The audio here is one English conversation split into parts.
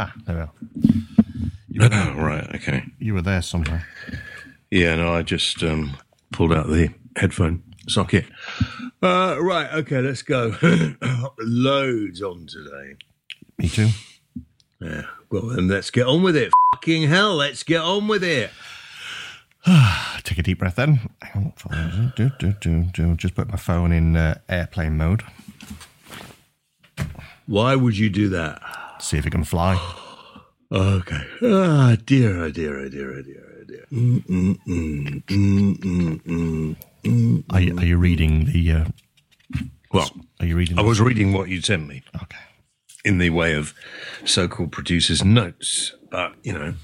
Ah, there we are. You were there, Oh, right, okay. you were there somewhere. Yeah, no, I just um, pulled out the headphone socket. Uh, right, okay, let's go. Loads on today. Me too. Yeah, well, then let's get on with it. Fucking hell, let's get on with it. Take a deep breath then. Do, do, do, do. Just put my phone in uh, airplane mode. Why would you do that? See if it can fly. Okay. Ah, dear, oh dear, oh dear, oh dear, oh dear. Mm, mm, mm. Are you, are you reading the? Uh, Well, are you reading? I was reading what you sent me Okay. in the way of so-called producers' notes, but you know.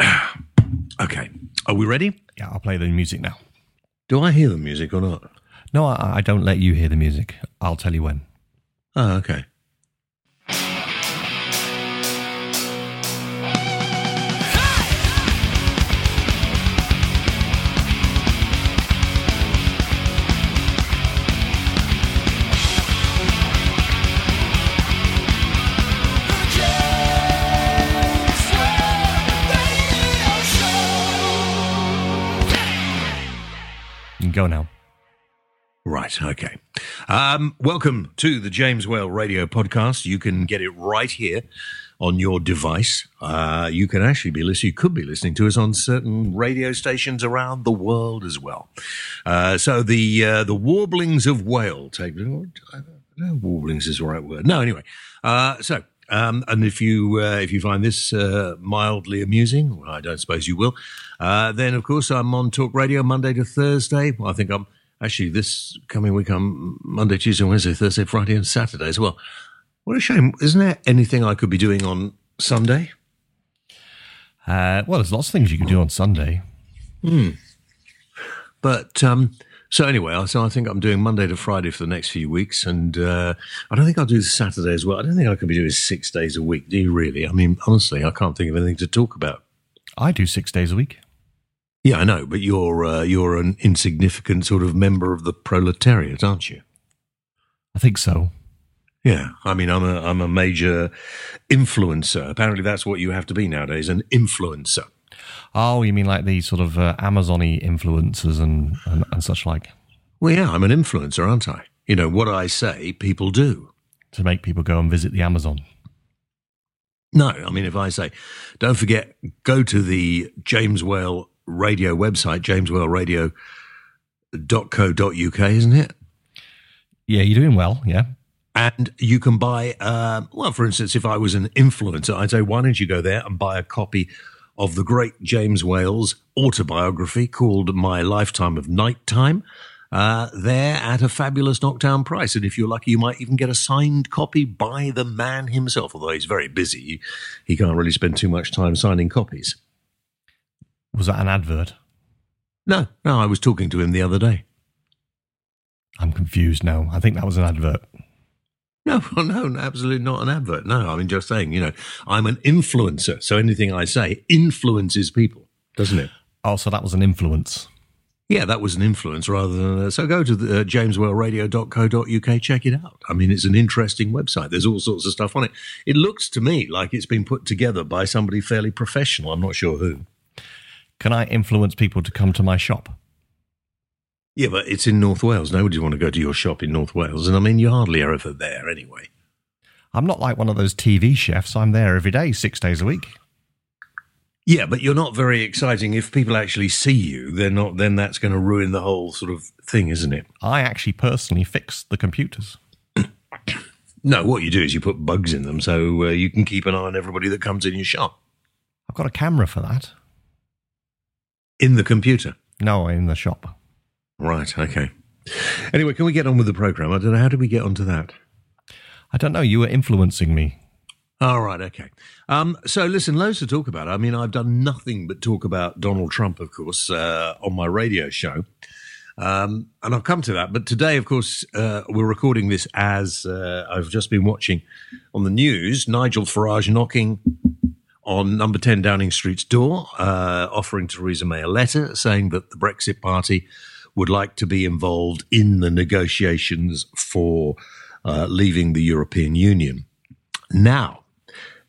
Okay, are we ready? Yeah, I'll play the music now. Do I hear the music or not? No, I, I don't let you hear the music. I'll tell you when. Oh, okay. Go now. Right, okay. Um, welcome to the James Whale Radio Podcast. You can get it right here on your device. Uh, you can actually be listening, you could be listening to us on certain radio stations around the world as well. Uh, so the uh, the warblings of whale take. Warblings is the right word. No, anyway. Uh, so. Um, and if you uh, if you find this uh, mildly amusing, well, I don't suppose you will, uh, then of course I'm on Talk Radio Monday to Thursday. Well, I think I'm actually this coming week I'm Monday, Tuesday, Wednesday, Thursday, Friday, and Saturday as well. What a shame! Isn't there anything I could be doing on Sunday? Uh, well, there's lots of things you can do on Sunday. But um, so anyway, so I think I'm doing Monday to Friday for the next few weeks, and uh, I don't think I'll do Saturday as well. I don't think I could be doing six days a week. Do you really? I mean, honestly, I can't think of anything to talk about. I do six days a week. Yeah, I know, but you're uh, you're an insignificant sort of member of the proletariat, aren't you? I think so. Yeah, I mean, I'm a I'm a major influencer. Apparently, that's what you have to be nowadays, an influencer. Oh, you mean like the sort of uh, Amazon-y influencers and, and, and such like Well, yeah, I'm an influencer, aren't I? You know what I say, people do. to make people go and visit the Amazon. No, I mean, if I say, don't forget, go to the James Whale radio website, jameswhaleradio.co.uk, isn't it? Yeah, you're doing well. Yeah. And you can buy, um, well, for instance, if I was an influencer, I'd say, why don't you go there and buy a copy of the great James Whale's autobiography called My Lifetime of Nighttime? Uh, there at a fabulous knockdown price. And if you're lucky, you might even get a signed copy by the man himself, although he's very busy. He can't really spend too much time signing copies. Was that an advert? No, no, I was talking to him the other day. I'm confused now. I think that was an advert. No, no, absolutely not an advert. No, I mean, just saying, you know, I'm an influencer. So anything I say influences people, doesn't it? Oh, so that was an influence. Yeah, that was an influence rather than. A, so go to the, uh, jameswhaleradio.co.uk, check it out. I mean, it's an interesting website. There's all sorts of stuff on it. It looks to me like it's been put together by somebody fairly professional. I'm not sure who. Can I influence people to come to my shop? Yeah, but it's in North Wales. Nobody want to go to your shop in North Wales. And I mean, you're hardly ever there anyway. I'm not like one of those TV chefs. I'm there every day, six days a week. Yeah, but you're not very exciting. If people actually see you, they're not. Then that's going to ruin the whole sort of thing, isn't it? I actually personally fix the computers. No, what you do is you put bugs in them so uh, you can keep an eye on everybody that comes in your shop I've got a camera for that. In the computer. No, in the shop. Right. Okay. Anyway, can we get on with the program? I don't know. How did we get onto that? I don't know. You were influencing me. All right. Okay. Um, so listen, loads to talk about. I mean, I've done nothing but talk about Donald Trump, of course, uh, on my radio show. Um, and I'll come to that. But today, of course, uh, we're recording this as uh, I've just been watching on the news Nigel Farage knocking on number 10 Downing Street's door, uh, offering Theresa May a letter saying that the Brexit Party would like to be involved in the negotiations for uh, leaving the European Union. Now,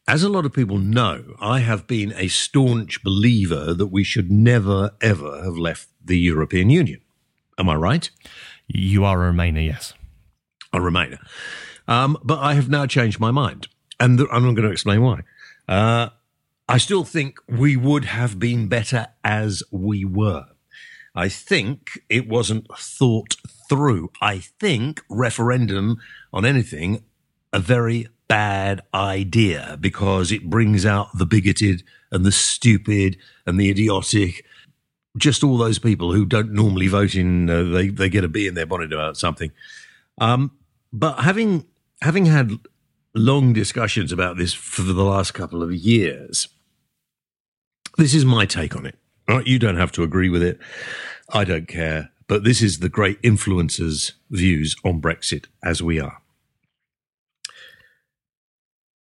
as a lot of people know, I have been a staunch believer that we should never, ever have left the European Union. Am I right? You are a Remainer, yes. A Remainer. Um, but I have now changed my mind. And th- I'm not going to explain why. Uh, I still think we would have been better as we were. I think it wasn't thought through. I think referendum on anything, a very bad idea because it brings out the bigoted and the stupid and the idiotic. Just all those people who don't normally vote in, uh, they, they get a bee in their bonnet about something. Um, but having, having had long discussions about this for the last couple of years, this is my take on it. Right? You don't have to agree with it. I don't care. But this is the great influencers' views on Brexit as we are.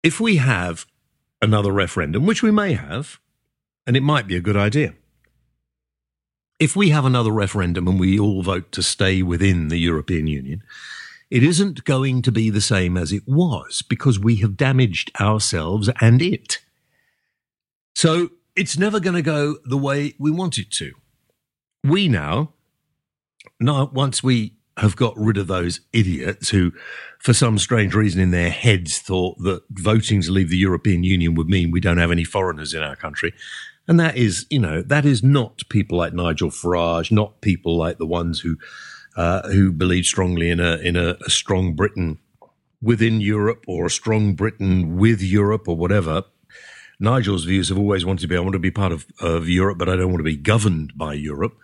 If we have another referendum, which we may have, and it might be a good idea. If we have another referendum and we all vote to stay within the European Union, it isn't going to be the same as it was because we have damaged ourselves and it. So it's never going to go the way we want it to. We now, now, once we have got rid of those idiots who, for some strange reason in their heads, thought that voting to leave the European Union would mean we don't have any foreigners in our country. And that is, you know, that is not people like Nigel Farage, not people like the ones who uh, who believe strongly in a in a, a strong Britain within Europe or a strong Britain with Europe or whatever. Nigel's views have always wanted to be I want to be part of, of Europe, but I don't want to be governed by Europe.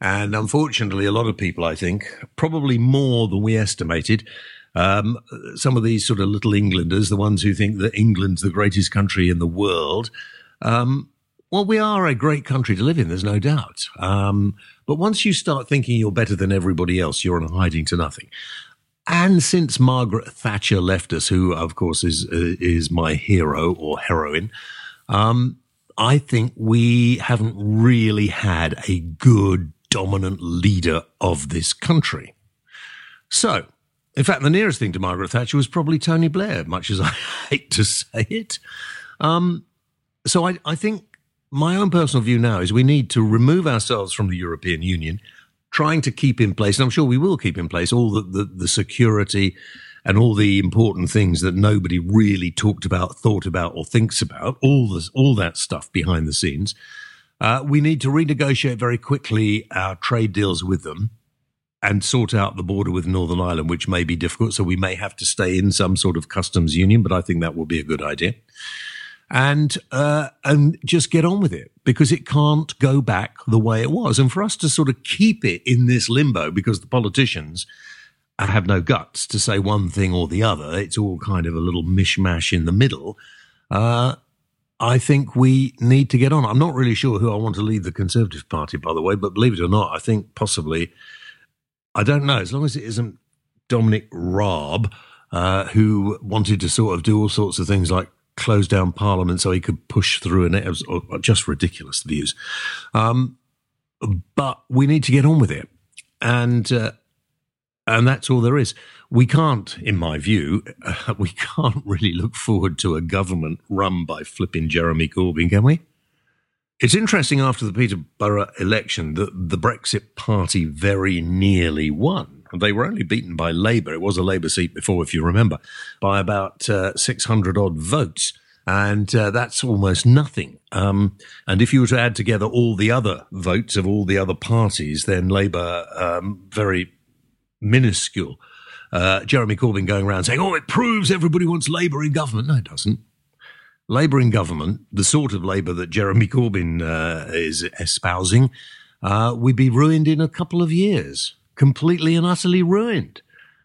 And unfortunately, a lot of people, I think, probably more than we estimated, um, some of these sort of little Englanders, the ones who think that England's the greatest country in the world, um, well, we are a great country to live in, there's no doubt. Um, but once you start thinking you're better than everybody else, you're on hiding to nothing. And since Margaret Thatcher left us, who of course is uh, is my hero or heroine, um, I think we haven't really had a good dominant leader of this country. So, in fact, the nearest thing to Margaret Thatcher was probably Tony Blair, much as I hate to say it. Um, so I, I think my own personal view now is we need to remove ourselves from the European Union, trying to keep in place, and I'm sure we will keep in place all the, the, the security and all the important things that nobody really talked about, thought about, or thinks about, all this, all that stuff behind the scenes. Uh, we need to renegotiate very quickly our trade deals with them and sort out the border with Northern Ireland, which may be difficult. So we may have to stay in some sort of customs union, but I think that will be a good idea and uh, and just get on with it because it can't go back the way it was. And for us to sort of keep it in this limbo because the politicians have no guts to say one thing or the other, it's all kind of a little mishmash in the middle. Uh, I think we need to get on. I'm not really sure who I want to lead the Conservative Party, by the way, but believe it or not, I think possibly, I don't know, as long as it isn't Dominic Raab, uh, who wanted to sort of do all sorts of things like close down Parliament so he could push through, and it was just ridiculous views. Um, but we need to get on with it, and uh, and that's all there is. We can't, in my view, uh, we can't really look forward to a government run by flipping Jeremy Corbyn, can we? It's interesting after the Peterborough election that the Brexit Party very nearly won. They were only beaten by Labour. It was a Labour seat before, if you remember, by about uh, 600 odd votes. And uh, that's almost nothing. Um, and if you were to add together all the other votes of all the other parties, then Labour, um, very minuscule. Uh, Jeremy Corbyn going around saying, oh, it proves everybody wants Labour in government. No, it doesn't. Labour in government, the sort of Labour that Jeremy Corbyn uh, is espousing, uh, we'd be ruined in a couple of years completely and utterly ruined.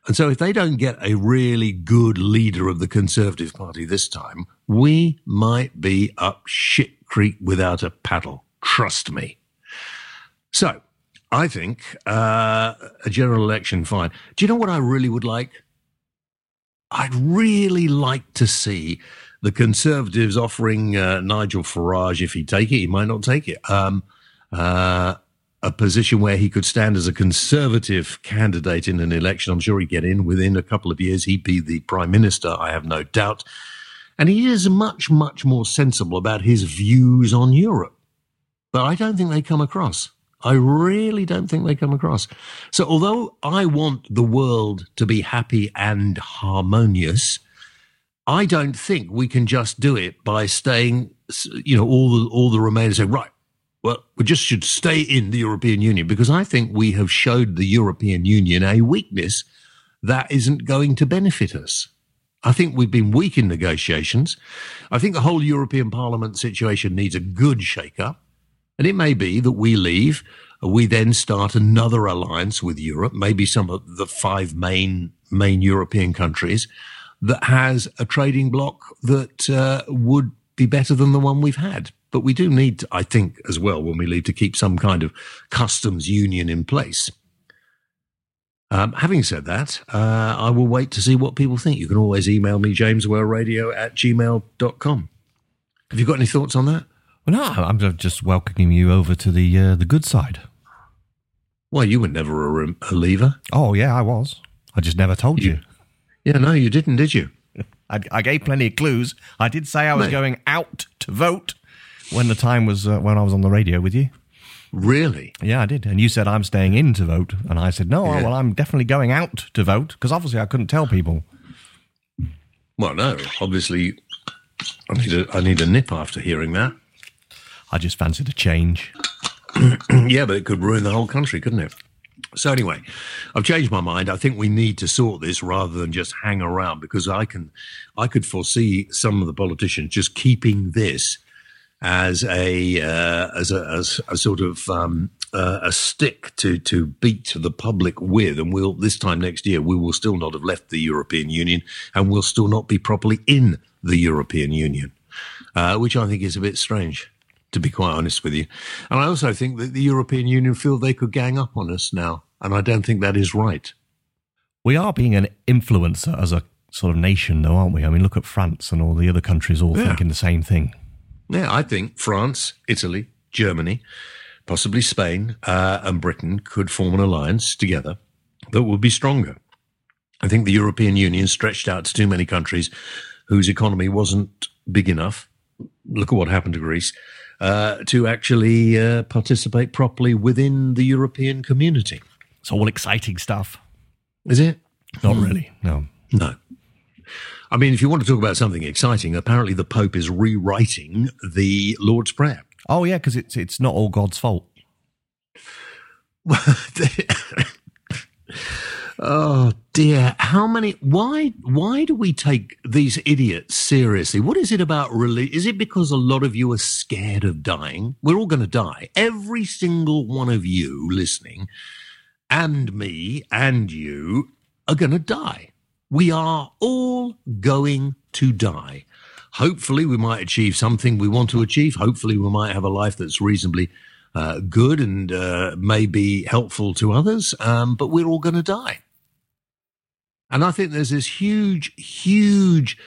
And so, if they don't get a really good leader of the Conservative Party this time, we might be up shit creek without a paddle. Trust me. So, I think uh, a general election, fine. Do you know what I really would like? I'd really like to see the Conservatives offering uh, Nigel Farage, if he take it, he might not take it, um, uh, a position where he could stand as a conservative candidate in an election. I'm sure he'd get in within a couple of years. He'd be the prime minister, I have no doubt. And he is much, much more sensible about his views on Europe. But I don't think they come across. I really don't think they come across. So although I want the world to be happy and harmonious, I don't think we can just do it by staying, you know, all the, all the Remainers say, right, well, we just should stay in the European Union because I think we have showed the European Union a weakness that isn't going to benefit us. I think we've been weak in negotiations. I think the whole European Parliament situation needs a good shake up. And it may be that we leave, we then start another alliance with Europe, maybe some of the five main, main European countries that has a trading bloc that uh, would be better than the one we've had. But we do need, I think, as well, when we leave, to keep some kind of customs union in place. Um, having said that, uh, I will wait to see what people think. You can always email me, jameswhaleradio at gmail.com. Have you got any thoughts on that? No, I'm just welcoming you over to the uh, the good side. Well, you were never a, a leaver. Oh, yeah, I was. I just never told you. you. Yeah, no, you didn't, did you? I, I, gave plenty of clues. I did say I was Mate. going out to vote when the time was uh, when I was on the radio with you. Really? Yeah, I did. And you said I'm staying in to vote, and I said no. Yeah. Well, I'm definitely going out to vote because obviously I couldn't tell people. Well, no, obviously I need a I need a nip after hearing that. I just fancied a change. yeah, but it could ruin the whole country, couldn't it? So anyway, I've changed my mind. I think we need to sort this rather than just hang around because I can, I could foresee some of the politicians just keeping this as a uh, as a as a sort of um, uh, a stick to to beat the public with, and we'll this time next year we will still not have left the European Union, and we'll still not be properly in the European Union, uh, which I think is a bit strange, to be quite honest with you. And I also think that the European Union feel they could gang up on us now, and I don't think that is right. We are being an influencer as a sort of nation, though, aren't we? I mean, look at France and all the other countries all yeah. thinking the same thing. Yeah, I think France, Italy, Germany, possibly Spain, uh, and Britain could form an alliance together that would be stronger. I think the European Union stretched out to too many countries whose economy wasn't big enough. Look at what happened to Greece. Uh, to actually uh, participate properly within the European community. It's all exciting stuff. Is it? Not really. No. No. I mean, if you want to talk about something exciting, apparently the Pope is rewriting the Lord's Prayer. Oh yeah, because it's it's not all God's fault. oh dear, how many? Why why do we take these idiots seriously? What is it about religion? Is it because a lot of you are scared of dying? We're all going to die. Every single one of you listening, and me and you are going to die. We are all going to die. Hopefully, we might achieve something we want to achieve. Hopefully, we might have a life that's reasonably uh, good and uh, maybe helpful to others, um, but we're all going to die. And I think there's this huge, huge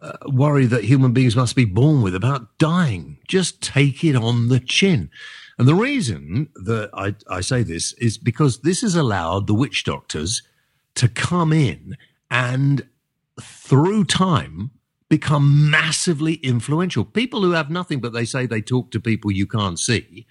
uh, worry that human beings must be born with about dying. Just take it on the chin. And the reason that I, I say this is because this has allowed the witch doctors to come in and through time become massively influential. People who have nothing but they say they talk to people you can't see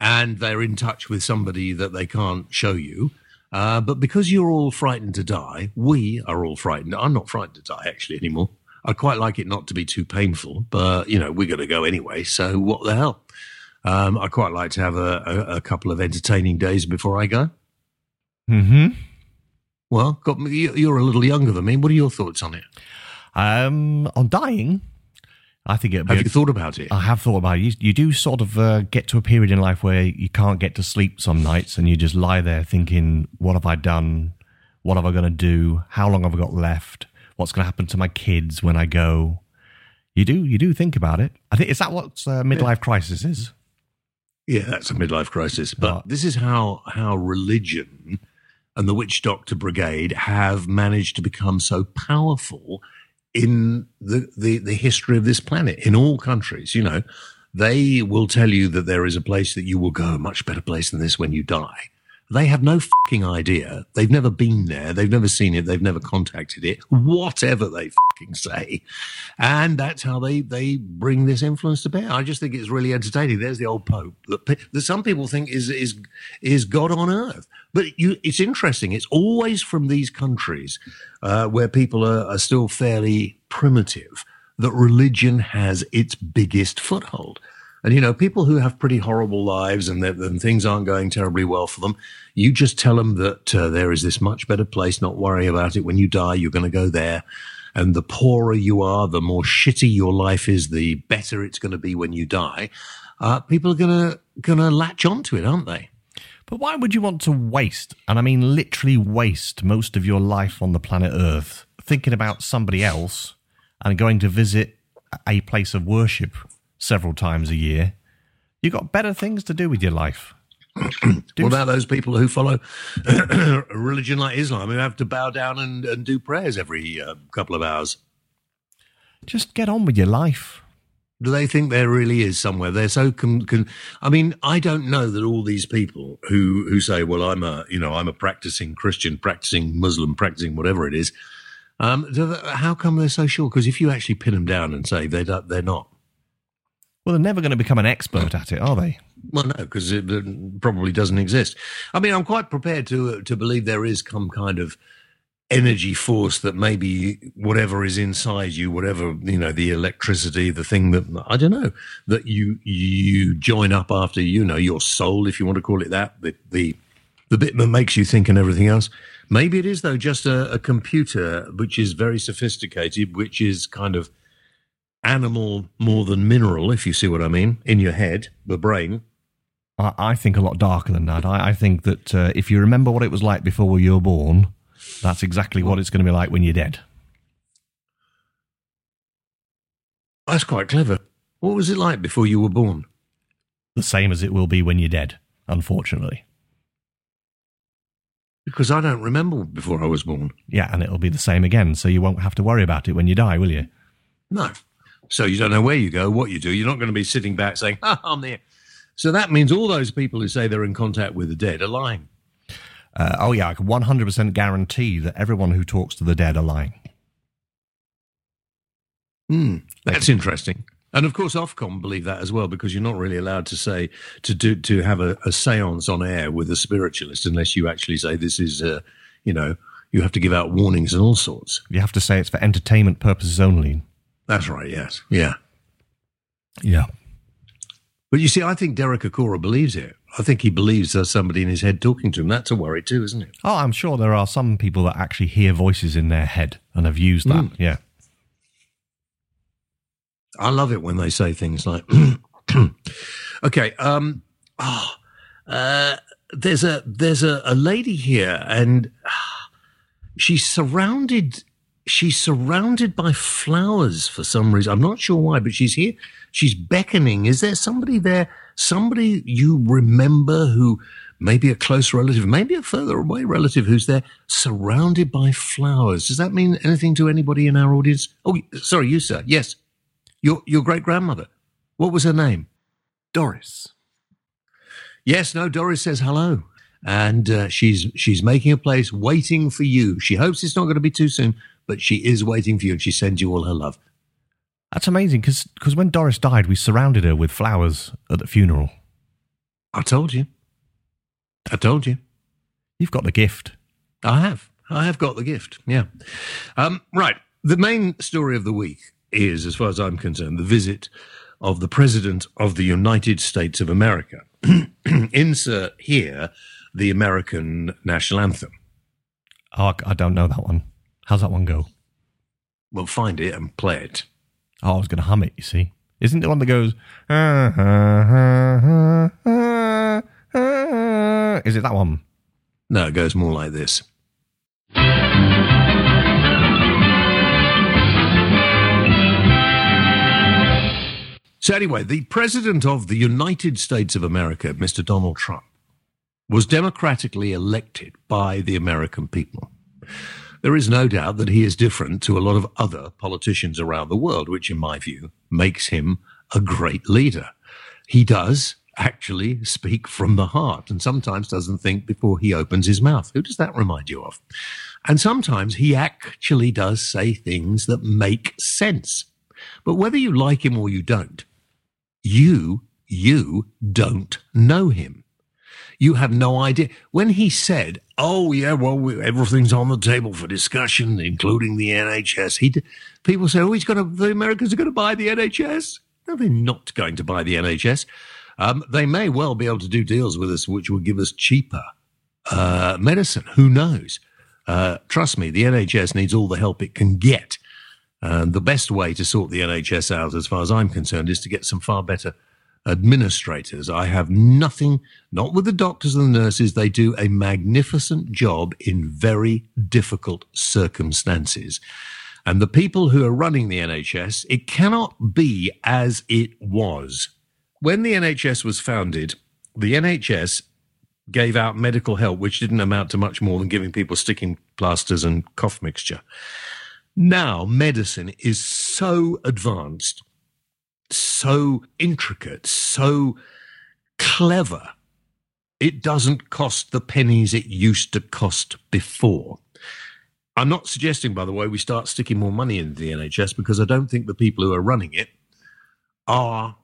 and they're in touch with somebody that they can't show you. Uh, but because you're all frightened to die, we are all frightened. I'm not frightened to die actually anymore. I quite like it not to be too painful, but you know, we're going to go anyway. So what the hell? Um, I quite like to have a, a, a, couple of entertaining days before I go. Hmm. Well, got you're a little younger than me. What are your thoughts on it? Um, on dying, I think it. Have you thought about it? I have thought about it. You, you do sort of uh, get to a period in life where you can't get to sleep some nights, and you just lie there thinking, "What have I done? What am I going to do? How long have I got left? What's going to happen to my kids when I go?" You do, you do think about it. I think is that what uh, midlife yeah. crisis is? Yeah, that's a midlife crisis. But this is how how religion and the Witch Doctor Brigade have managed to become so powerful in the, the, the history of this planet in all countries. You know, they will tell you that there is a place that you will go, a much better place than this when you die. They have no fucking idea. They've never been there. They've never seen it. They've never contacted it. Whatever they fucking say, and that's how they they bring this influence to bear. I just think it's really entertaining. There's the old pope that, that some people think is is is God on earth, but you, it's interesting. It's always from these countries uh, where people are, are still fairly primitive that religion has its biggest foothold. And you know, people who have pretty horrible lives and, and things aren't going terribly well for them, you just tell them that uh, there is this much better place. Not worry about it. When you die, you're going to go there. And the poorer you are, the more shitty your life is, the better it's going to be when you die. Uh, people are going to going to latch onto it, aren't they? But why would you want to waste, and I mean literally waste, most of your life on the planet Earth thinking about somebody else and going to visit a place of worship several times a year, you've got better things to do with your life. what about those people who follow a religion like Islam who have to bow down and, and do prayers every uh, couple of hours? Just get on with your life. Do they think there really is somewhere? They're so con- con- I mean, I don't know that all these people who who say, "Well, I'm a you know I'm a practicing Christian, practicing Muslim, practicing whatever it is." Um, they, how come they're so sure? Because if you actually pin them down and say they they're not, well, they're never going to become an expert at it, are they? Well, no, because it probably doesn't exist. I mean, I'm quite prepared to uh, to believe there is some kind of energy force that maybe whatever is inside you, whatever you know, the electricity, the thing that I don't know that you you join up after you know your soul, if you want to call it that, the the the bit that makes you think and everything else. Maybe it is though just a, a computer which is very sophisticated, which is kind of animal more than mineral, if you see what I mean, in your head, the brain. I, I think a lot darker than that. I, I think that uh, if you remember what it was like before you were born, that's exactly what it's going to be like when you're dead. That's quite clever. What was it like before you were born? The same as it will be when you're dead, unfortunately. Because I don't remember before I was born. Yeah, and it'll be the same again, so you won't have to worry about it when you die, will you? No. So you don't know where you go, what you do. You're not going to be sitting back saying, ah, I'm there. So that means all those people who say they're in contact with the dead are lying. Uh, oh, yeah, I can 100% guarantee that everyone who talks to the dead are lying. Mm, that's interesting. And of course, Ofcom believe that as well because you're not really allowed to say to do to have a, a séance on air with a spiritualist unless you actually say this is, uh, you know, you have to give out warnings and all sorts. You have to say it's for entertainment purposes only. That's right. Yes. Yeah. Yeah. But you see, I think Derek Acorah believes it. I think he believes there's somebody in his head talking to him. That's a worry too, isn't it? Oh, I'm sure there are some people that actually hear voices in their head and have used that. Mm. Yeah. I love it when they say things like, "Okay, um, oh, uh, there's a there's a, a lady here, and uh, she's surrounded she's surrounded by flowers for some reason. I'm not sure why, but she's here. She's beckoning. Is there somebody there? Somebody you remember who maybe a close relative, maybe a further away relative who's there surrounded by flowers. Does that mean anything to anybody in our audience? Oh, sorry, you, sir. Yes. Your, your great grandmother. What was her name? Doris. Yes, no, Doris says hello and uh, she's she's making a place waiting for you. She hopes it's not going to be too soon, but she is waiting for you, and she sends you all her love. That's amazing because when Doris died, we surrounded her with flowers at the funeral. I told you. I told you. You've got the gift. I have. I have got the gift. Yeah. Um, right. The main story of the week is, as far as I'm concerned, the visit of the President of the United States of America. Insert here the American national anthem. Oh, I don't know that one. How's that one go? Well, find it and play it. Oh, I was going to hum it, you see. Isn't it one that goes. Ah, Is it that one? No, it goes more like this. So, anyway, the President of the United States of America, Mr. Donald Trump, was democratically elected by the American people. There is no doubt that he is different to a lot of other politicians around the world, which, in my view, makes him a great leader. he does actually speak from the heart and sometimes doesn't think before he opens his mouth. Who does that remind you of? And sometimes he actually does say things that make sense. But whether you like him or you don't, you, you don't know him. You have no idea. When he said, "Oh yeah, well we, everything's on the table for discussion, including the NHS," he people say, "Oh, he's going to the Americans are going to buy the NHS." No, they're not going to buy the NHS. Um, they may well be able to do deals with us, which will give us cheaper uh, medicine. Who knows? Uh, trust me, the NHS needs all the help it can get. And the best way to sort the NHS out, as far as I'm concerned, is to get some far better administrators. I have nothing, not with the doctors and the nurses. They do a magnificent job in very difficult circumstances. And the people who are running the NHS, it cannot be as it was. When the NHS was founded, the NHS gave out medical help, which didn't amount to much more than giving people sticking plasters and cough mixture. Now, medicine is so advanced so intricate, so clever, it doesn't cost the pennies it used to cost before. I'm not suggesting, by the way, we start sticking more money into the NHS because I don't think the people who are running it are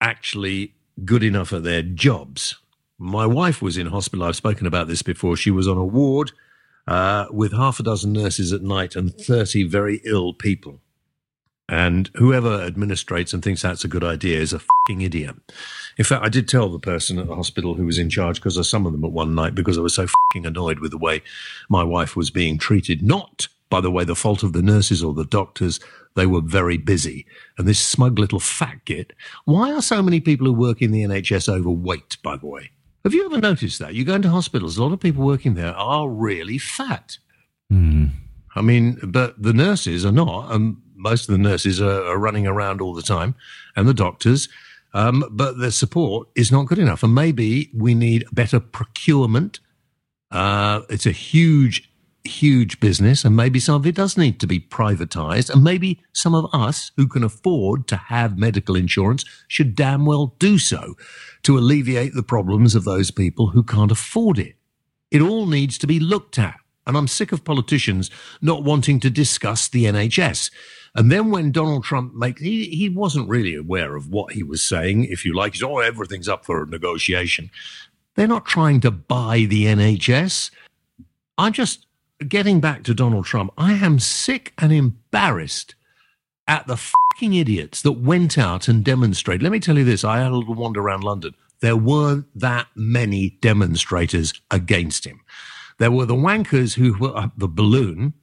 actually good enough at their jobs. My wife was in hospital. I've spoken about this before. She was on a ward uh, with half a dozen nurses at night and 30 very ill people. And whoever administrates and thinks that's a good idea is a fucking idiot. In fact, I did tell the person at the hospital who was in charge because I summoned them at one night because I was so fucking annoyed with the way my wife was being treated. Not, by the way, the fault of the nurses or the doctors. They were very busy. And this smug little fat git. Why are so many people who work in the NHS overweight, by the way? Have you ever noticed that? You go into hospitals, a lot of people working there are really fat. Hmm. I mean, but the nurses are not. And most of the nurses are, are running around all the time and the doctors. Um, but the support is not good enough. And maybe we need better procurement. Uh, it's a huge, huge business, and maybe some of it does need to be privatized. And maybe some of us who can afford to have medical insurance should damn well do so to alleviate the problems of those people who can't afford it. It all needs to be looked at. And I'm sick of politicians not wanting to discuss the NHS. And then when Donald Trump makes, he, he wasn't really aware of what he was saying, if you like. He's, oh, everything's up for negotiation. They're not trying to buy the NHS. I'm just getting back to Donald Trump. I am sick and embarrassed at the fucking idiots that went out and demonstrated. Let me tell you this I had a little wander around London. There weren't that many demonstrators against him. There were the wankers who were up the balloon,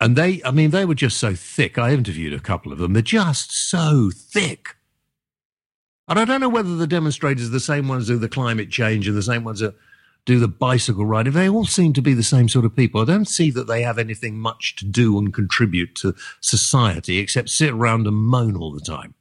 and they, I mean, they were just so thick. I interviewed a couple of them. They're just so thick. And I don't know whether the demonstrators are the same ones who do the climate change and the same ones that do the bicycle riding. They all seem to be the same sort of people. I don't see that they have anything much to do and contribute to society except sit around and moan all the time.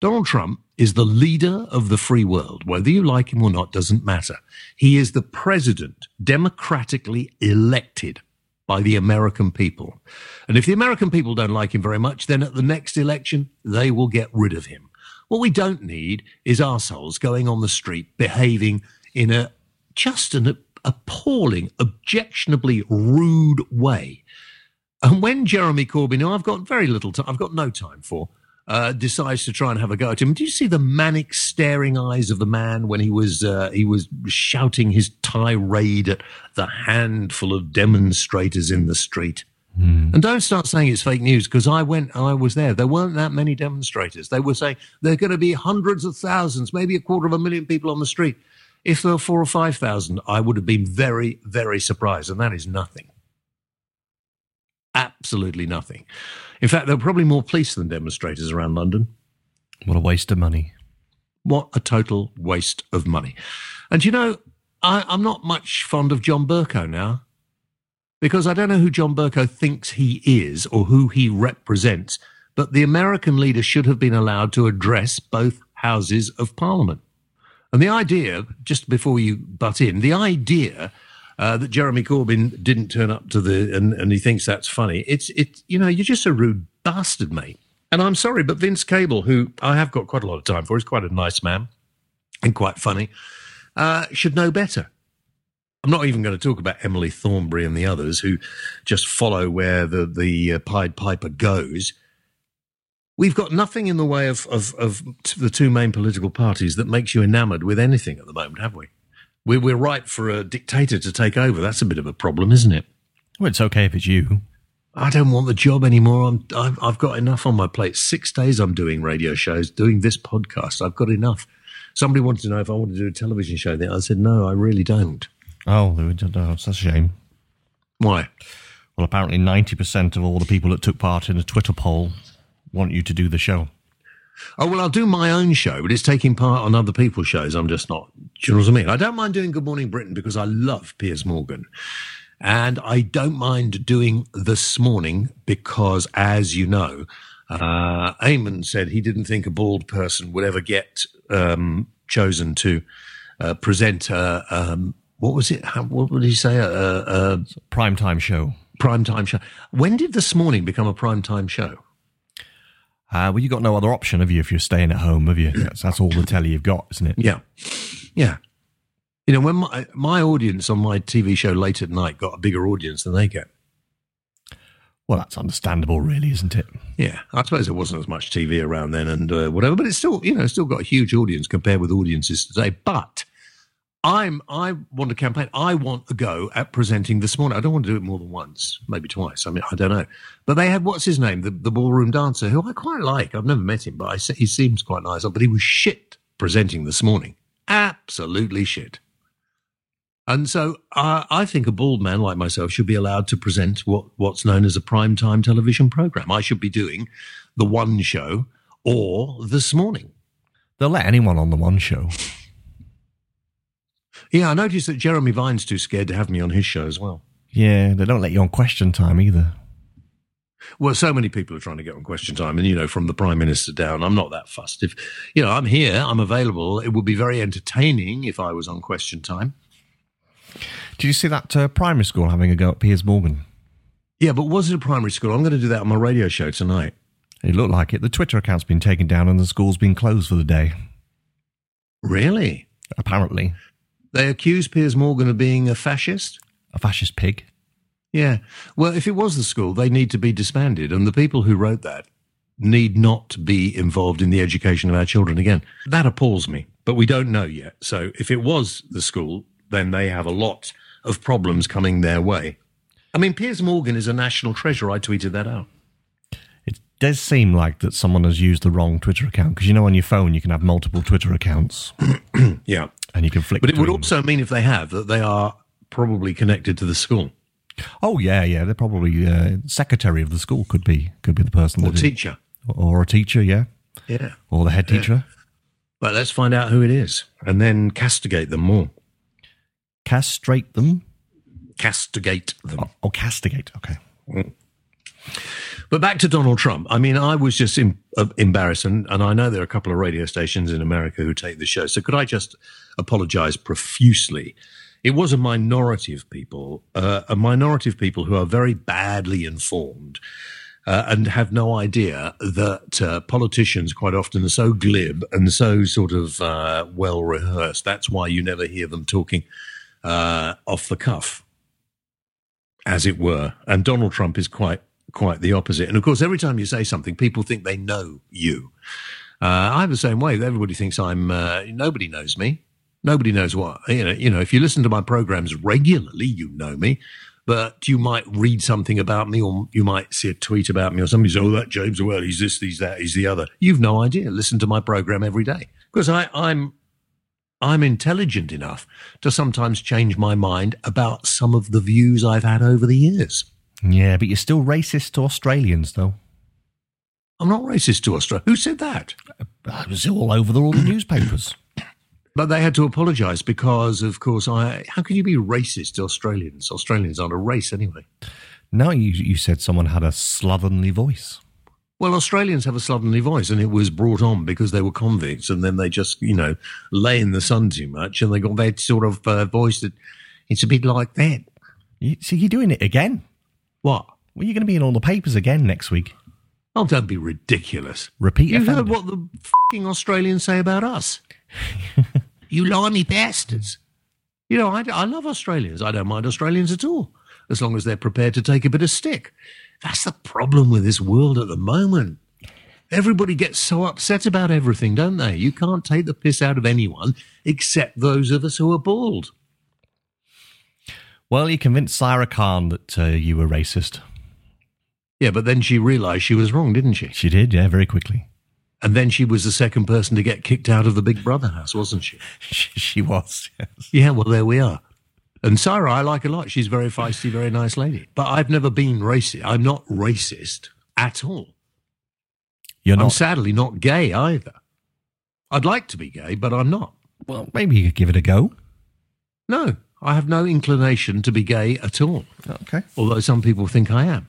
Donald Trump is the leader of the free world. Whether you like him or not doesn't matter. He is the president democratically elected by the American people. And if the American people don't like him very much, then at the next election, they will get rid of him. What we don't need is assholes going on the street behaving in a just an appalling, objectionably rude way. And when Jeremy Corbyn, who I've got very little time, I've got no time for, uh, decides to try and have a go at him. Do you see the manic staring eyes of the man when he was uh, he was shouting his tirade at the handful of demonstrators in the street? Mm. And don't start saying it's fake news because I went, I was there. There weren't that many demonstrators. They were saying there are going to be hundreds of thousands, maybe a quarter of a million people on the street. If there were four or five thousand, I would have been very, very surprised. And that is nothing. Absolutely nothing. In fact, there were probably more police than demonstrators around London. What a waste of money. What a total waste of money. And you know, I, am not much fond of John Bercow now because I don't know who John Bercow thinks he is or who he represents, but the American leader should have been allowed to address both houses of parliament. And the idea, just before you butt in, the idea uh, that Jeremy Corbyn didn't turn up to the and, and he thinks that's funny. It's it you know you're just a rude bastard, mate. And I'm sorry, but Vince Cable, who I have got quite a lot of time for, is quite a nice man and quite funny, uh, should know better. I'm not even going to talk about Emily Thornberry and the others who just follow where the, the uh, Pied Piper goes. We've got nothing in the way of, of, of the two main political parties that makes you enamored with anything at the moment, have we? We're, we're right for a dictator to take over. That's a bit of a problem, isn't it? Well, it's okay if it's you. I don't want the job anymore. I'm, I've, I've got enough on my plate. Six days I'm doing radio shows, doing this podcast. I've got enough. Somebody wanted to know if I wanted to do a television show. There, I said, no, I really don't. Oh, oh that's a shame. Why? Well, apparently 90% of all the people that took part in a Twitter poll want you to do the show. Oh, well, I'll do my own show, but it's taking part on other people's shows. I'm just not. Do you know what I mean? I don't mind doing Good Morning Britain because I love Piers Morgan. And I don't mind doing This Morning because, as you know, uh, Eamonn said he didn't think a bald person would ever get um, chosen to uh, present a, um, what was it? How, what would he say? A, a, a prime time show. Prime time show. When did This Morning become a prime time show? Uh, well, you got no other option, have you? If you're staying at home, have you? That's, that's all the telly you've got, isn't it? Yeah, yeah. You know, when my my audience on my TV show late at night got a bigger audience than they get. Well, that's understandable, really, isn't it? Yeah, I suppose there wasn't as much TV around then and uh, whatever, but it's still, you know, still got a huge audience compared with audiences today. But I'm I want to campaign. I want a go at presenting this morning. I don't want to do it more than once, maybe twice. I mean, I don't know. But they had what's his name, the, the ballroom dancer, who I quite like. I've never met him, but I, he seems quite nice. But he was shit presenting this morning. Absolutely shit. And so uh, I think a bald man like myself should be allowed to present what, what's known as a prime time television program. I should be doing the one show or this morning. They'll let anyone on the one show. Yeah, I noticed that Jeremy Vine's too scared to have me on his show as well. Yeah, they don't let you on question time either. Well, so many people are trying to get on question time, and you know, from the prime minister down, I'm not that fussed. If you know, I'm here, I'm available. It would be very entertaining if I was on question time. Did you see that uh, primary school having a go at Piers Morgan? Yeah, but was it a primary school? I'm going to do that on my radio show tonight. It looked like it. The Twitter account's been taken down and the school's been closed for the day. Really? Apparently. They accuse Piers Morgan of being a fascist? A fascist pig? Yeah. Well, if it was the school, they need to be disbanded. And the people who wrote that need not be involved in the education of our children again. That appalls me, but we don't know yet. So if it was the school, then they have a lot of problems coming their way. I mean, Piers Morgan is a national treasure. I tweeted that out. It does seem like that someone has used the wrong Twitter account because you know on your phone you can have multiple Twitter accounts. yeah, and you can flick. But it would also mean if they have that they are probably connected to the school. Oh yeah, yeah. They're probably uh, secretary of the school. Could be could be the person or teacher or a teacher. Yeah, yeah, or the head teacher. Yeah. But let's find out who it is and then castigate them more. Castrate them? Castigate them. Oh, oh castigate. Okay. Mm. But back to Donald Trump. I mean, I was just in, uh, embarrassed, and, and I know there are a couple of radio stations in America who take the show. So could I just apologize profusely? It was a minority of people, uh, a minority of people who are very badly informed. Uh, and have no idea that uh, politicians quite often are so glib and so sort of uh, well rehearsed. That's why you never hear them talking uh, off the cuff, as it were. And Donald Trump is quite quite the opposite. And of course, every time you say something, people think they know you. Uh, I'm the same way. Everybody thinks I'm. Uh, nobody knows me. Nobody knows what you know. You know, if you listen to my programs regularly, you know me. But you might read something about me, or you might see a tweet about me, or somebody says, "Oh, that James Whale, he's this, he's that, he's the other." You've no idea. Listen to my program every day because I, I'm I'm intelligent enough to sometimes change my mind about some of the views I've had over the years. Yeah, but you're still racist to Australians, though. I'm not racist to Australia. Who said that? It was all over the, all the newspapers. But they had to apologise because, of course, I. How can you be racist to Australians? Australians aren't a race anyway. No, you you said someone had a slovenly voice. Well, Australians have a slovenly voice, and it was brought on because they were convicts, and then they just, you know, lay in the sun too much, and they got that sort of uh, voice that it's a bit like that. You, so you're doing it again? What? Well, you're going to be in all the papers again next week. Oh, don't be ridiculous. Repeat You offender. heard what the fucking Australians say about us. you limey bastards. You know, I, I love Australians. I don't mind Australians at all, as long as they're prepared to take a bit of stick. That's the problem with this world at the moment. Everybody gets so upset about everything, don't they? You can't take the piss out of anyone except those of us who are bald. Well, you convinced Sarah Khan that uh, you were racist. Yeah, but then she realised she was wrong, didn't she? She did, yeah, very quickly. And then she was the second person to get kicked out of the Big Brother house, wasn't she? She, she was, yes. Yeah, well, there we are. And Sarah, I like a lot. She's very feisty, very nice lady. But I've never been racist. I'm not racist at all. You're not. I'm not. sadly not gay either. I'd like to be gay, but I'm not. well, maybe you could give it a go. No, I have no inclination to be gay at all, Okay. although some people think I am.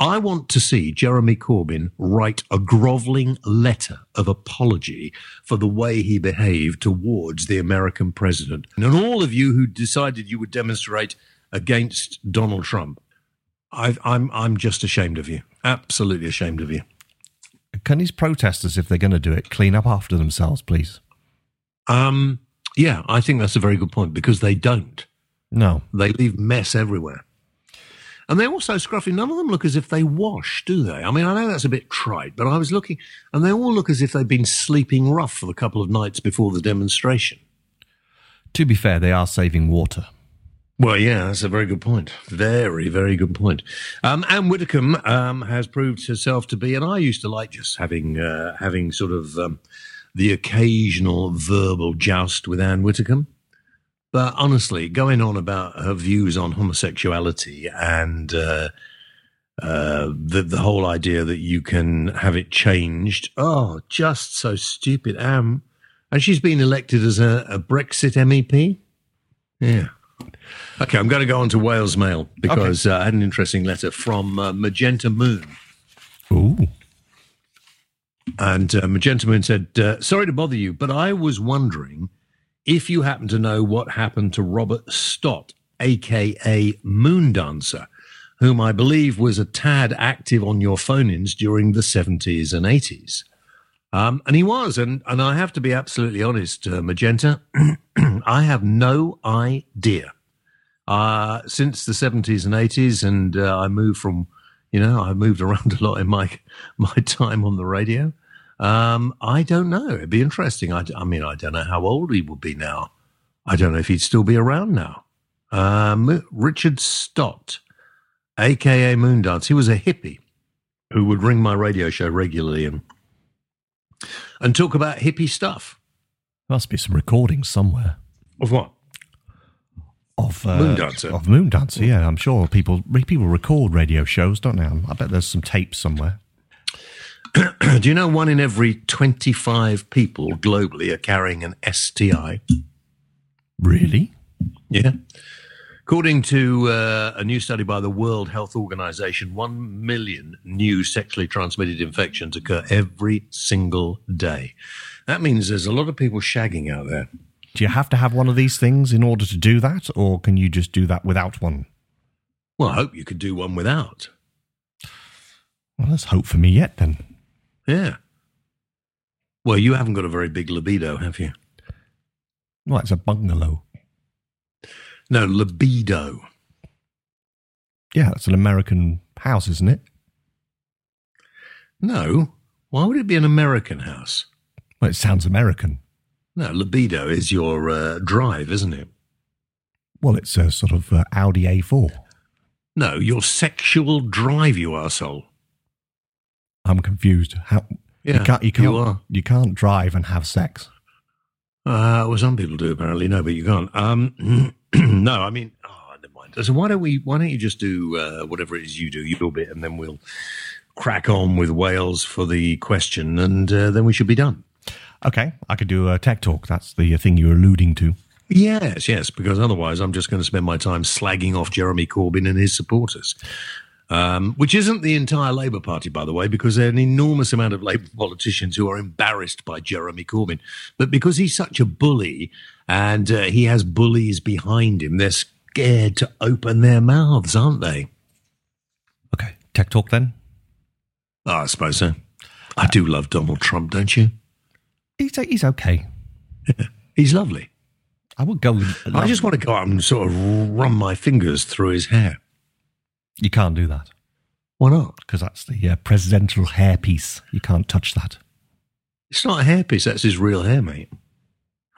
I want to see Jeremy Corbyn write a grovelling letter of apology for the way he behaved towards the American president. And all of you who decided you would demonstrate against Donald Trump, I've, I'm, I'm just ashamed of you. Absolutely ashamed of you. Can these protesters, if they're going to do it, clean up after themselves, please? Um, yeah, I think that's a very good point because they don't. No. They leave mess everywhere. And they're also scruffy. None of them look as if they wash, do they? I mean, I know that's a bit trite, but I was looking, and they all look as if they've been sleeping rough for the couple of nights before the demonstration. To be fair, they are saving water. Well, yeah, that's a very good point. Very, very good point. Um, Anne Widdecombe um, has proved herself to be, and I used to like just having uh, having sort of um, the occasional verbal joust with Anne Widdecombe. But honestly, going on about her views on homosexuality and uh, uh, the the whole idea that you can have it changed, oh, just so stupid, Anne. And she's been elected as a, a Brexit MEP. Yeah. Okay, I'm going to go on to Whale's Mail because uh, I had an interesting letter from uh, Magenta Moon. Ooh. And uh, Magenta Moon said, uh, Sorry to bother you, but I was wondering if you happen to know what happened to Robert Stott, aka Moondancer, whom I believe was a tad active on your phone ins during the 70s and 80s. Um, and he was, and, and I have to be absolutely honest, uh, Magenta, I have no idea. Uh, since the 70s and 80s, and uh, I moved from, you know, I moved around a lot in my my time on the radio. Um, I don't know. It'd be interesting. I, I mean, I don't know how old he would be now. I don't know if he'd still be around now. Um, Richard Stott, aka Moondance, he was a hippie who would ring my radio show regularly and and talk about hippie stuff. Must be some recordings somewhere Of what? Of uh, Moondancer. Of Moondancer, yeah. I'm sure people people record radio shows, don't they? I bet there's some tapes somewhere. Do you know one in every 25 people globally are carrying an STI? Really? Yeah. According to uh, a new study by the World Health Organization, 1 million new sexually transmitted infections occur every single day. That means there's a lot of people shagging out there. Do you have to have one of these things in order to do that, or can you just do that without one? Well, I hope you could do one without. Well, there's hope for me yet, then. Yeah. Well, you haven't got a very big libido, have you? Well, it's a bungalow. No, libido. Yeah, it's an American house, isn't it? No. Why would it be an American house? Well, it sounds American. No, libido is your uh, drive, isn't it? Well, it's a sort of uh, Audi A4. No, your sexual drive, you arsehole. I'm confused. How Yeah, you can't you can't you are. you can't drive and have sex. Uh, well, some people do apparently. No, but you can't. Um, no, I mean, oh, never mind. So why don't we? Why don't you just do uh, whatever it is you do, your bit, and then we'll crack on with Wales for the question, and uh, then we should be done. Okay, I could do a tech talk. That's the thing you're alluding to. Yes, yes, because otherwise I'm just going to spend my time slagging off Jeremy Corbyn and his supporters. Um, which isn't the entire Labour Party, by the way, because there are an enormous amount of Labour politicians who are embarrassed by Jeremy Corbyn. But because he's such a bully and uh, he has bullies behind him, they're scared to open their mouths, aren't they? Okay, tech talk then. Oh, I suppose so. I do love Donald Trump, don't you? He's he's okay. He's lovely. I would go. I just want to go out and sort of run my fingers through his hair. You can't do that Why not? because that's the uh, presidential hairpiece. You can't touch that. It's not a hairpiece. That's his real hair, mate.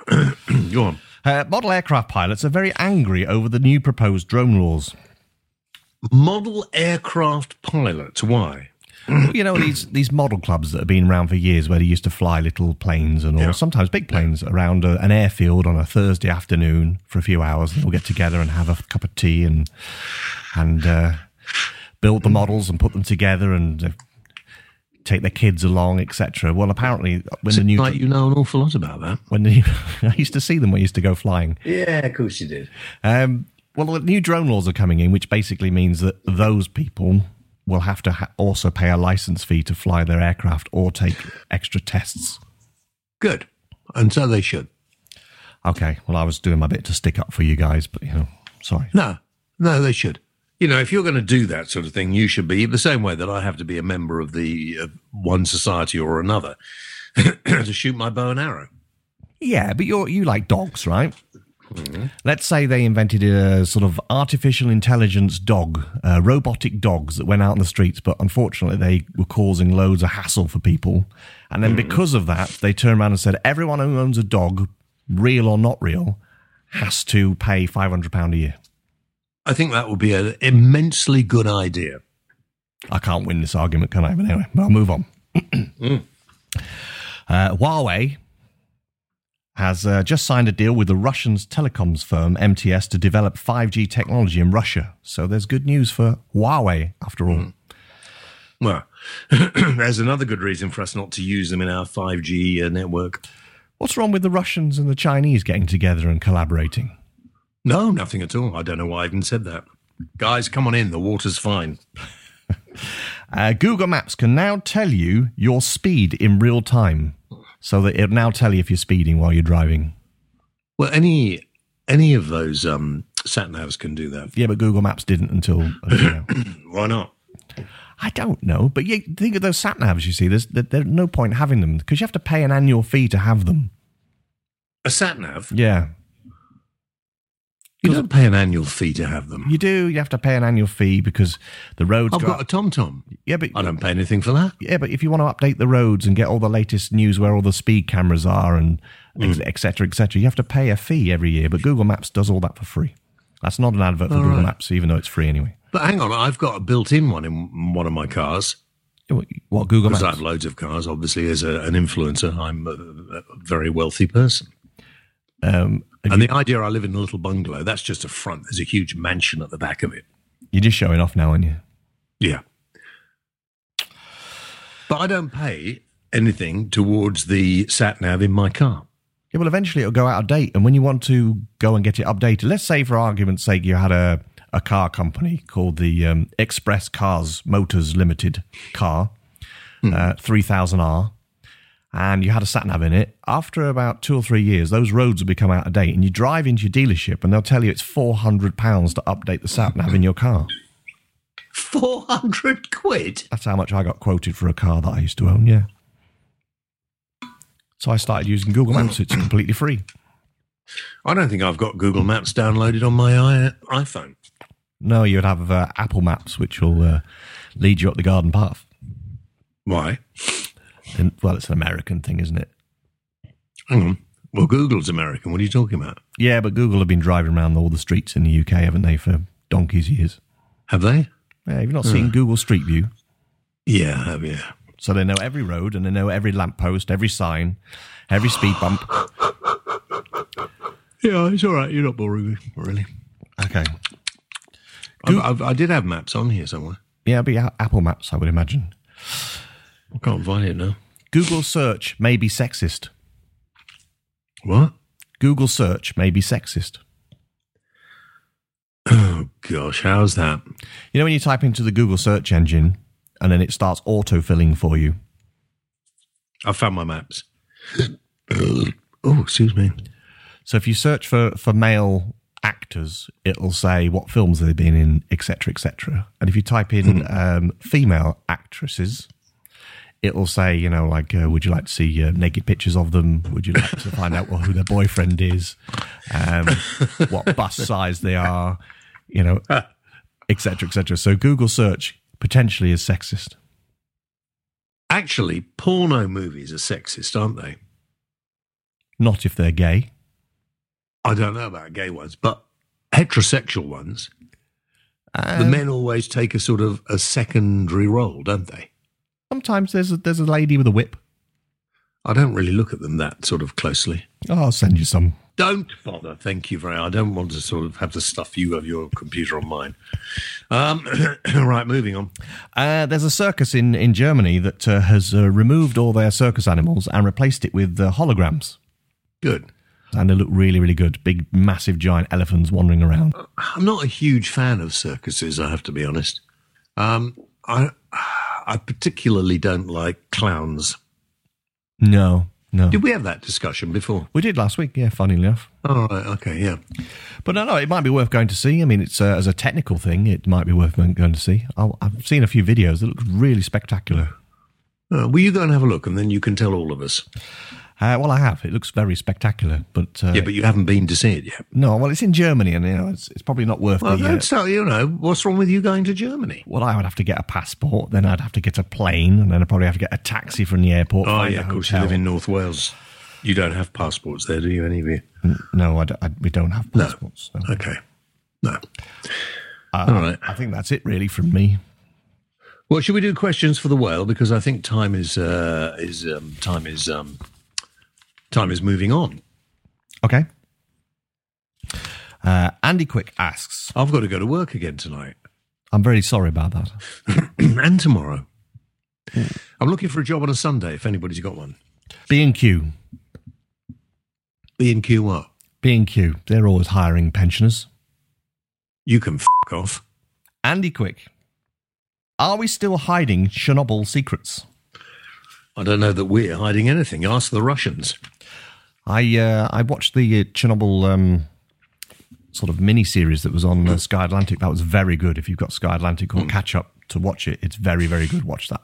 go on. Uh, model aircraft pilots are very angry over the new proposed drone laws. Model aircraft pilots. Why? You know these these model clubs that have been around for years, where they used to fly little planes and all, Yeah. sometimes big planes around a, an airfield on a Thursday afternoon for a few hours. And they'll get together and have a cup of tea and and uh, build the models and put them together and uh, take their kids along, etc. Well, apparently when the new like you know an awful lot about that. when the I used to see them when I used to go flying. Yeah, of course you did. Um, well, the new drone laws are coming in, which basically means that those people will have to ha- also pay a license fee to fly their aircraft or take extra tests. Good. And so they should. Okay, well, I was doing my bit to stick up for you guys, but you know, sorry. No, no, they should. You know, if you're going to do that sort of thing, you should be the same way that I have to be a member of the of one society or another to shoot my bow and arrow. Yeah, but you're you like dogs, right? Let's say they invented a sort of artificial intelligence dog, uh, robotic dogs that went out in the streets, but unfortunately they were causing loads of hassle for people. And then because of that, they turned around and said everyone who owns a dog, real or not real, has to pay five hundred pound a year. I think that would be an immensely good idea. I can't win this argument, can I? But anyway, I'll move on. uh, Huawei has uh, just signed a deal with the Russian telecoms firm MTS to develop 5G technology in Russia. So there's good news for Huawei after all. Well, there's another good reason for us not to use them in our 5G uh, network. What's wrong with the Russians and the Chinese getting together and collaborating? No, nothing at all. I don't know why I even said that. Guys, come on in. The water's fine. Uh, Google Maps can now tell you your speed in real time. So that it'll now tell you if you're speeding while you're driving. Well, any any of those um, sat navs can do that. Yeah, but Google Maps didn't until. Why not? I don't know, but you think of those sat navs. You see, there's there, there's no point having them because you have to pay an annual fee to have them. A sat nav? Yeah, You don't pay an annual fee to have them. you do. You have to pay an annual fee because the roads. I've go got a TomTom. yeah, but I don't pay anything for that. yeah, but if you want to update the roads and get all the latest news where all the speed cameras are and Mm. et cetera, et cetera, you have to pay a fee every year. But Google Maps does all that for free. That's not an advert for All Google right. Maps, even though it's free anyway. But hang on, I've got a built-in one in one of my cars What Google because I have loads of cars. Obviously, as a, an influencer, I'm a, a very wealthy person. Um, And the idea I live in a little bungalow, that's just a front. There's a huge mansion at the back of it. you're just showing off now, aren't you? Yeah. But I don't pay anything towards the sat nav in my car. Yeah, well, eventually it'll go out of date. And when you want to go and get it updated, let's say for argument's sake, you had a, a car company called the um, Express Cars Motors Limited car, uh, 3000R, and you had a sat nav in it. After about two or three years, those roads will become out of date, and you drive into your dealership and they'll tell you it's £400 to update the sat nav in your car. 400 quid? That's how much I got quoted for a car that I used to own, yeah. So I started using Google Maps. It's completely free. I don't think I've got Google Maps downloaded on my i- iPhone. No, you'd have uh, Apple Maps, which will uh, lead you up the garden path. Why? And, well, it's an American thing, isn't it? Hang on. Well, Google's American. What are you talking about? Yeah, but Google have been driving around all the streets in the UK, haven't they, for donkey's years? Have they? Yeah, you've not uh. seen Google Street View, Yeah, have yeah. so they know every road and they know every lamppost, every sign, every speed bump. Yeah, it's all right. You're not boring me, really. Okay. I've, I've, I did have maps on here somewhere. Yeah, it'd be Apple Maps, I would imagine. I can't find it now. Google search may be sexist. What? Google search may be sexist. Oh gosh, how's that? You know when you type into the Google search engine and then it starts autofilling for you? I found my maps. oh, excuse me. So if you search for, for male actors, it'll say what films they've been in, etc., etc. And if you type in um, female actresses, it'll say, you know, like, uh, would you like to see uh, naked pictures of them? Would you like to find out who their boyfriend is, um, what bus size they are, you know, etc., etc. So Google search potentially is sexist. Actually, porno movies are sexist, aren't they? Not if they're gay. I don't know about gay ones, but heterosexual ones, the Um, men always take a sort of a secondary role, don't they? Sometimes there's a, there's a lady with a whip. I don't really look at them that sort of closely. Oh, I'll send you some. Don't bother. Thank you very. I don't want to sort of have to stuff you of your computer on mine. Um, right, moving on. Uh, there's a circus in, in Germany that uh, has uh, removed all their circus animals and replaced it with uh, holograms. Good. And they look really, really good. Big, massive, giant elephants wandering around. I'm not a huge fan of circuses. I have to be honest. Um, I I particularly don't like clowns. No, no. Did we have that discussion before? We did last week, yeah, funny enough. All right. Okay. Yeah. But no, no, it might be worth going to see. I mean, it's uh, as a technical thing, it might be worth going to see. I'll, I've seen a few videos that look really spectacular. Uh, will you go and have a look, and then you can tell all of us. Uh, well, I have. It looks very spectacular, but, uh, Yeah, but you haven't been to see it yet. no. Well, it's in Germany, and you know, it's, it's probably not worth Well, the. Uh, don't tell you know what's wrong with you going to Germany. well, I would have to get a passport, then I'd have to get a plane, and then I'd probably have to get a taxi from the airport. Oh yeah, of course you live in North Wales. You don't have passports there, do you? Any of you? No, I d I we don't have passports. so. Okay. No. Uh, All right. I think that's it really from me. Well, should we do questions for the whale because I think time is uh, is um, time is um, time is moving on. Okay. Uh, Andy Quick asks, I've got to go to work again tonight I'm very sorry about that. and tomorrow. I'm looking for a job on a Sunday. If anybody's got one, B&Q. B and Q what? B&Q, they're always hiring pensioners. You can f- off. Andy Quick, are we still hiding Chernobyl secrets? I don't know that we're hiding anything. Ask the Russians. I uh, I watched the Chernobyl um, sort of mini series that was on uh, Sky Atlantic. That was very good. If you've got Sky Atlantic or catch up to watch it, it's very very good. Watch that.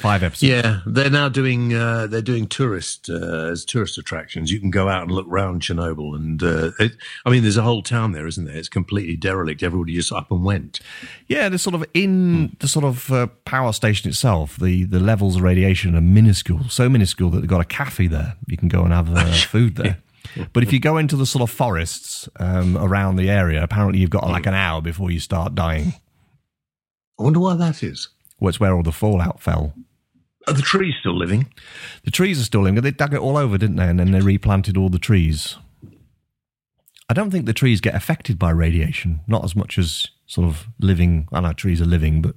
Five episodes. Yeah, they're now doing uh, they're doing tourist uh, as tourist attractions. You can go out and look round Chernobyl, and uh, it, I mean, there's a whole town there, isn't there? It's completely derelict. Everybody just up and went. Yeah, the sort of in the sort of uh, power station itself, the the levels of radiation are minuscule, so minuscule that they've got a cafe there. You can go and have uh, food there. But if you go into the sort of forests um, around the area, apparently you've got like an hour before you start dying. I wonder why that is. Well, it's where all the fallout fell. Are the trees still living? The trees are still living. They dug it all over, didn't they? And then they replanted all the trees. I don't think the trees get affected by radiation, not as much as sort of living. I know trees are living, but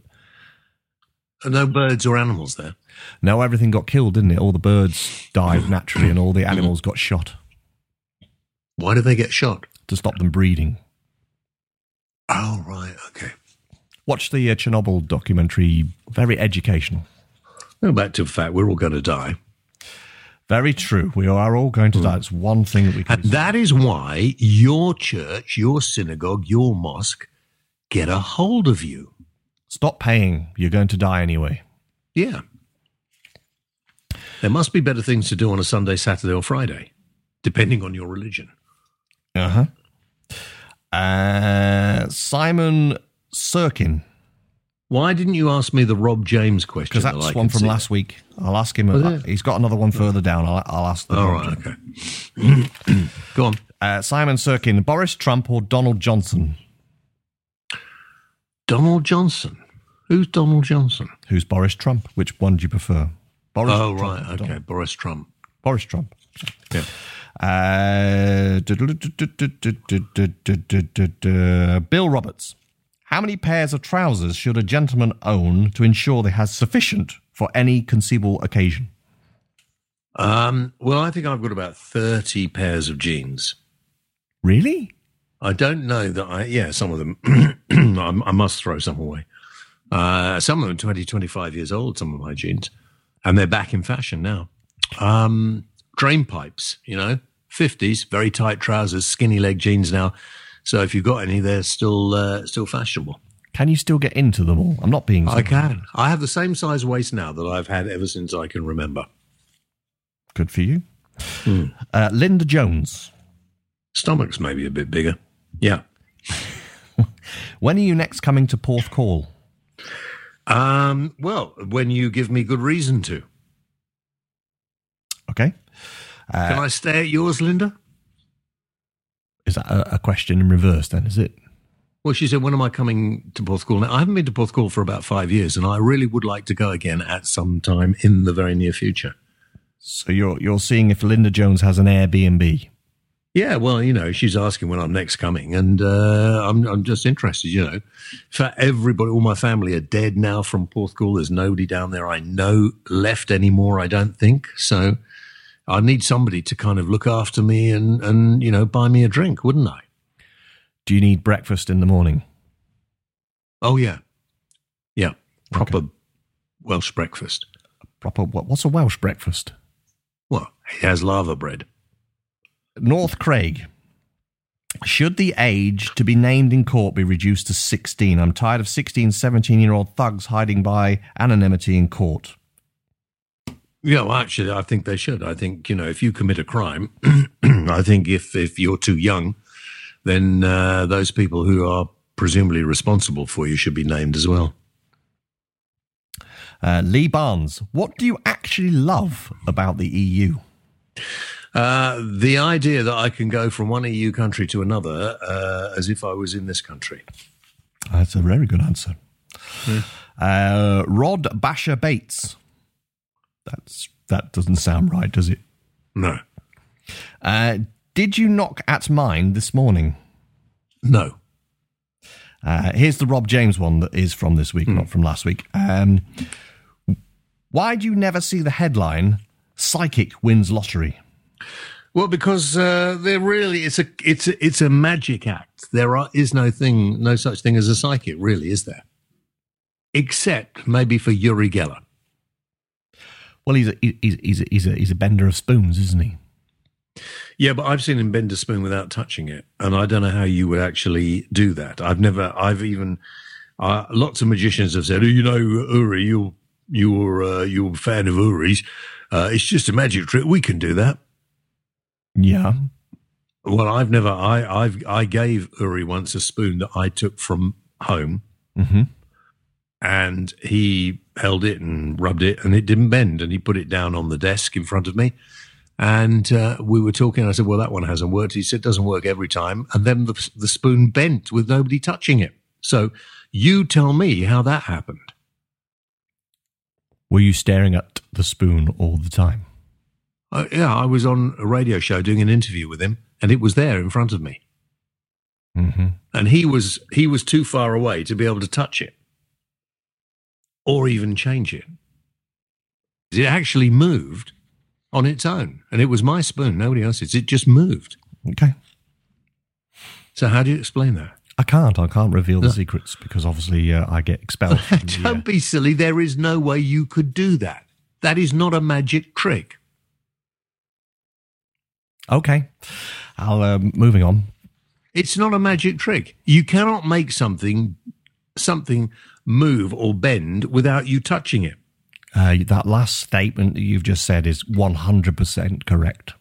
Are no birds or animals there? no, everything got killed, didn't it? All the birds died naturally, and all the animals got shot Why did they get shot? to stop them breeding. Oh, right. Okay. Watch the uh, Chernobyl documentary. Very educational. Go back to the fact we're all going to die. Very true. We are all going to die. It's one thing that we can. And that is why your church, your synagogue, your mosque get a hold of you. Stop paying. You're going to die anyway. Yeah. There must be better things to do on a Sunday, Saturday, or Friday, depending on your religion. Uh-huh. Uh Simon Sirkin, Why didn't you ask me the Rob James question? because that's I one from last week. I'll ask him. He's got another one further down. I'll, I'll ask. The All right, okay. Go on. Uh, Simon Sirkin, Boris Trump or Donald Johnson? Donald Johnson. Who's Donald Johnson? Who's Boris Trump? Which one do you prefer? Boris Oh, Trump right. Okay. Donald- Boris Trump. Boris Trump. Yeah. Uh, Bill Roberts. How many pairs of trousers should a gentleman own to ensure they has sufficient for any conceivable occasion? Um, well, I think I've got about 30 pairs of jeans. Really? I don't know that I, yeah, some of them, I, I must throw some away. Uh, some of them 20, 25 years old, some of my jeans, and they're back in fashion now. Um, drain pipes, you know, 50s, very tight trousers, skinny leg jeans now. So if you've got any, they're still, uh, still fashionable. Can you still get into them all? I'm not being. I can. I have the same size waist now that I've had ever since I can remember. Good for you. Uh, Linda Jones. Stomach's maybe a bit bigger. Yeah. When are you next coming to Porthcawl? Um, well, when you give me good reason to. Okay. Can I stay at yours, Linda? Is that a, a question in reverse then, is it? Well, she said, when am I coming to Porthcawl? Now, I haven't been to Porthcawl for about five years, and I really would like to go again at some time in the very near future. So you're you're seeing if Linda Jones has an Airbnb. Yeah, well, you know, she's asking when I'm next coming, and uh, I'm I'm just interested. You know, for everybody, all my family are dead now from Porthcawl. There's nobody down there I know left anymore. I don't think so. I need somebody to kind of look after me and and you know buy me a drink, wouldn't I? Do you need breakfast in the morning? Oh yeah, yeah, proper Welsh breakfast. Proper. What, what's a Welsh breakfast? Well, he has laverbread. North Craig. Should the age to be named in court be reduced to 16? I'm tired of 16, 17 year old thugs hiding by anonymity in court. Yeah, well, actually, I think they should. I think you know, if you commit a crime, I think if if you're too young, then uh, those people who are presumably responsible for you should be named as well. Uh, Lee Barnes, what do you actually love about the EU? Uh, the idea that I can go from one EU country to another uh, as if I was in this country. That's a very good answer. Uh, Rod Basher Bates. That's that doesn't sound right, does it? No, Uh, did you knock at mine this morning? no. Uh, here's the Rob James one that is from this week, not from last week. Um, why do you never see the headline "Psychic wins lottery"? Well, because uh, they're really it's a it's a, it's a magic act. There are, is no thing, no such thing as a psychic, really, is there? Except maybe for Uri Geller. Well, he's a, he's, he's, a, he's, a, he's a bender of spoons, isn't he? Yeah, but I've seen him bend a spoon without touching it, and I don't know how you would actually do that. I've never, I've even, uh, lots of magicians have said, oh, you know, Uri, you you're uh, you're a fan of Uri's. Uh, it's just a magic trick. We can do that. Yeah. Well, I've never. I I've I gave Uri once a spoon that I took from home, hmm and he held it and rubbed it, and it didn't bend. And he put it down on the desk in front of me, and uh, we were talking. I said, "Well, that one hasn't worked." He said, "It doesn't work every time." And then the the spoon bent with nobody touching it. So you tell me how that happened. Were you staring at the spoon all the time? Uh, yeah, I was on a radio show doing an interview with him, and it was there in front of me, hmm and he was he was too far away to be able to touch it or even change it. It actually moved on its own, and it was my spoon, nobody else's. It just moved. Okay. So how do you explain that? I can't. I can't reveal the secrets because obviously uh, I get expelled. the, uh, Don't be silly. There is no way you could do that. That is not a magic trick. okay. I'll um, moving on. It's not a magic trick. You cannot make something something move or bend without you touching it. Uh, that last statement that you've just said is one hundred percent correct.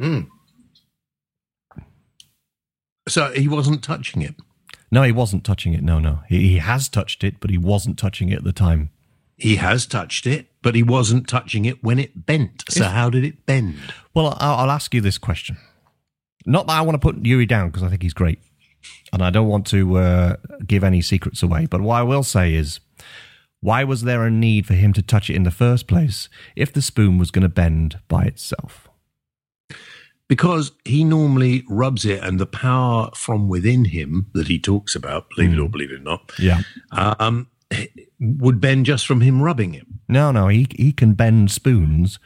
Hmm. So he wasn't touching it. No, he wasn't touching it. No, no, he, he has touched it, but he wasn't touching it at the time. He has touched it, but he wasn't touching it when it bent. So how did it bend? Well, I'll, I'll ask you this question. Not that I want to put Uri down because I think he's great, and I don't want to uh, give any secrets away. But what I will say is, why was there a need for him to touch it in the first place if the spoon was going to bend by itself? Because he normally rubs it, and the power from within him that he talks about, believe it or believe it not, Yeah. um, would bend just from him rubbing it. No, no, he he can bend spoons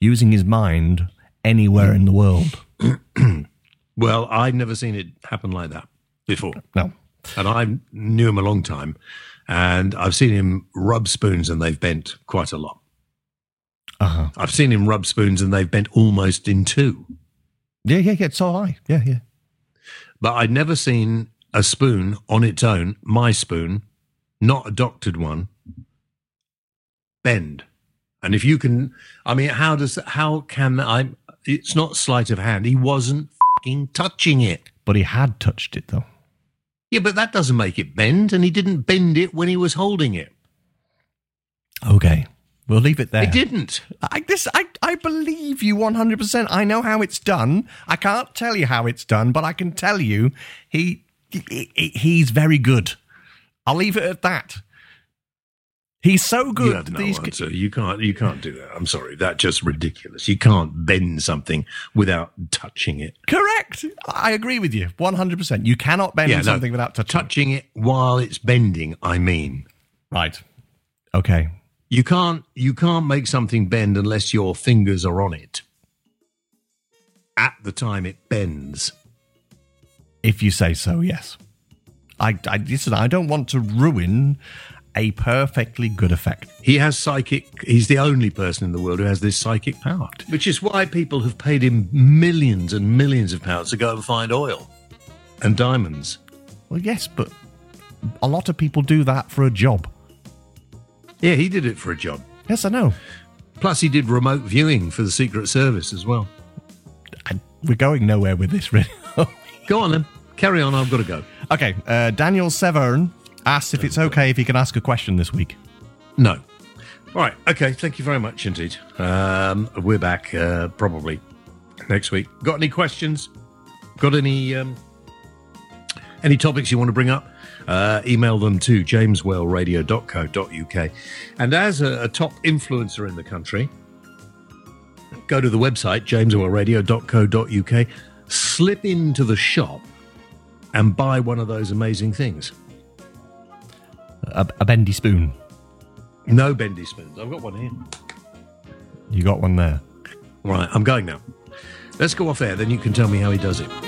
using his mind anywhere in the world. Well, I've never seen it happen like that before. No. And I knew him a long time, and I've seen him rub spoons, and they've bent quite a lot. Uh huh. I've seen him rub spoons, and they've bent almost in two. Yeah, yeah, yeah. So I. Yeah, yeah. But I'd never seen a spoon on its own, my spoon, not a doctored one, bend. And if you can, I mean, how does, how can I, it's not sleight of hand. He wasn't fucking touching it. But he had touched it though. Yeah, but that doesn't make it bend, and he didn't bend it when he was holding it. Okay. We'll leave it there. He didn't. I, this, I, I believe you 100%. I know how it's done. I can't tell you how it's done, but I can tell you he, he he's very good. I'll leave it at that. He's so good. You have no these, answer. You can't. You can't do that. I'm sorry. That's just ridiculous. You can't bend something without touching it. Correct. I agree with you 100%. You cannot bend Yeah, no, something without touching. Touching it while it's bending. I mean, Right. Okay. you can't. You can't make something bend unless your fingers are on it at the time it bends. If you say so, yes. I, I listen. I don't want to ruin a perfectly good effect. He has psychic. He's the only person in the world who has this psychic power, which is why people have paid him millions and millions of pounds to go and find oil and diamonds. Well, yes, but a lot of people do that for a job. Yeah, he did it for a job. Yes, I know. Plus, he did remote viewing for the Secret Service as well. I, we're going nowhere with this, really. Go on then, carry on. I've got to go. okay. Uh, Daniel Severn asks if it's okay if he can ask a question this week. No. All right. Okay. Thank you very much indeed. Um, we're back uh, probably next week. Got any questions? Got any um, any topics you want to bring up? Uh, email them to jameswhaleradio.co.uk. And as a, a top influencer in the country, go to the website jameswhaleradio.co.uk, slip into the shop, and buy one of those amazing things. A, a bendy spoon. No bendy spoons. I've got one here. You got one there. Right, I'm going now. Let's go off air, then you can tell me how he does it.